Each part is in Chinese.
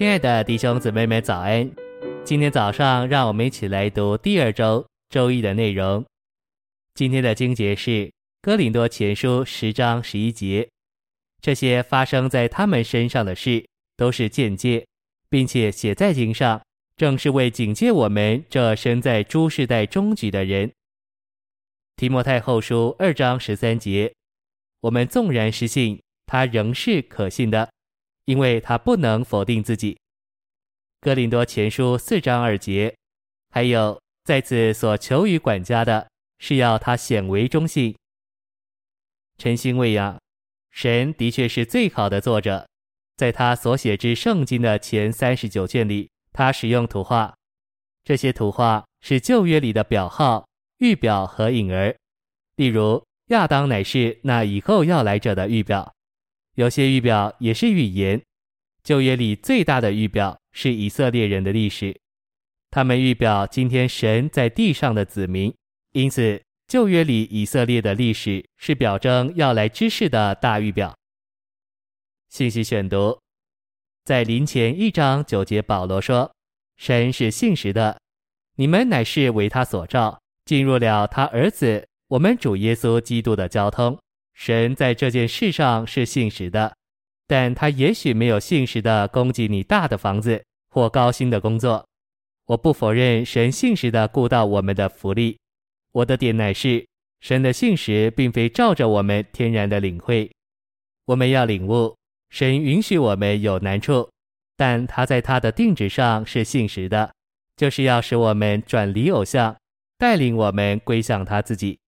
亲爱的弟兄姊妹们，早安！今天早上，让我们一起来读第二周周一的内容。今天的经节是《哥林多前书》十章十一节。这些发生在他们身上的事，都是鉴戒，并且写在经上，正是为警戒我们这身在诸世代终局的人。提摩太后书二章十三节。我们纵然失信，他仍是可信的。因为他不能否定自己。哥林多前书四章二节，还有在此所求于管家的，是要他显为忠信。诚心喂养，神的确是最好的作者，在他所写之圣经的前三十九卷里，他使用图画，这些图画是旧约里的表号、预表和影儿。例如，亚当乃是那以后要来者的预表。有些预表也是预言。旧约里最大的预表是以色列人的历史，他们预表今天神在地上的子民。因此，旧约里以色列的历史是表征要来之事的大预表。信息选读，在林前一章九节，保罗说：“神是信实的，你们乃是为他所召，进入了他儿子我们主耶稣基督的交通。”神在这件事上是信实的，但他也许没有信实的供给你大的房子或高薪的工作。我不否认神信实的顾到我们的福利。我的点乃是，神的信实并非照着我们天然的领会。我们要领悟，神允许我们有难处，但他在他的定旨上是信实的，就是要使我们转离偶像，带领我们归向他自己。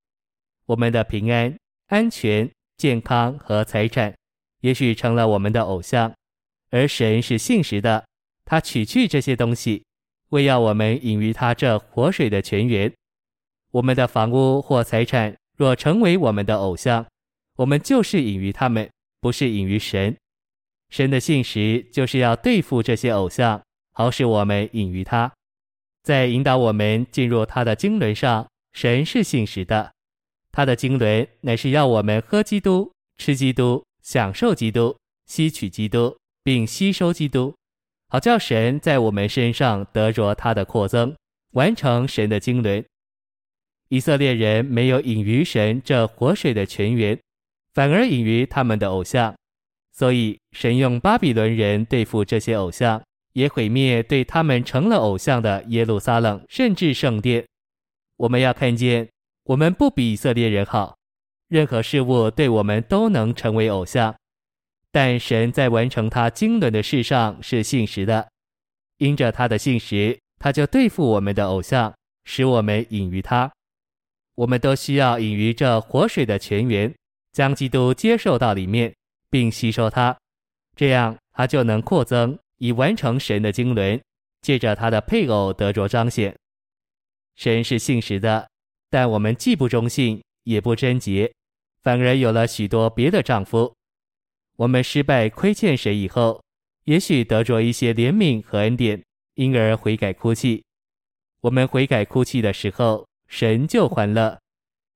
我们的平安。安全、健康和财产，也许成了我们的偶像，而神是信实的，他取去这些东西，为要我们饮于他这活水的泉源。我们的房屋或财产若成为我们的偶像，我们就是饮于他们，不是饮于神。神的信实就是要对付这些偶像，好使我们饮于他。在引导我们进入他的经纶上，神是信实的。他的经纶乃是要我们喝基督、吃基督、享受基督、吸取基督，并吸收基督，好叫神在我们身上得着他的扩增，完成神的经纶。以色列人没有饮于神这活水的泉源，反而饮于他们的偶像，所以神用巴比伦人对付这些偶像，也毁灭对他们成了偶像的耶路撒冷，甚至圣殿。我们要看见。我们不比以色列人好，任何事物对我们都能成为偶像，但神在完成他经纶的事上是信实的，因着他的信实，他就对付我们的偶像，使我们隐于他。我们都需要隐于这活水的泉源，将基督接受到里面，并吸收它，这样他就能扩增，以完成神的经纶，借着他的配偶得着彰显。神是信实的。但我们既不忠信，也不贞洁，反而有了许多别的丈夫。我们失败亏欠神以后，也许得着一些怜悯和恩典，因而悔改哭泣。我们悔改哭泣的时候，神就欢乐。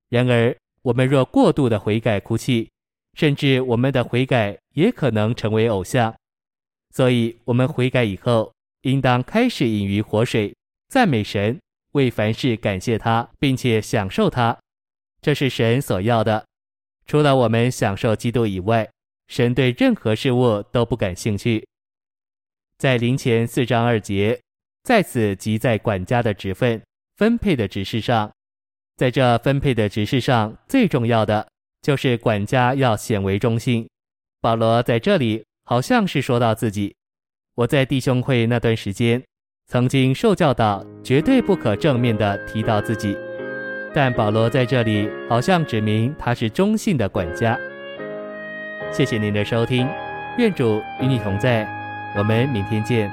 然而，我们若过度的悔改哭泣，甚至我们的悔改也可能成为偶像。所以，我们悔改以后，应当开始饮于活水，赞美神。为凡事感谢他，并且享受他，这是神所要的。除了我们享受基督以外，神对任何事物都不感兴趣。在林前四章二节，在此即在管家的职分分配的职事上，在这分配的职事上，最重要的就是管家要显为忠心。保罗在这里好像是说到自己，我在弟兄会那段时间。曾经受教导，绝对不可正面的提到自己，但保罗在这里好像指明他是中性的管家。谢谢您的收听，愿主与你同在，我们明天见。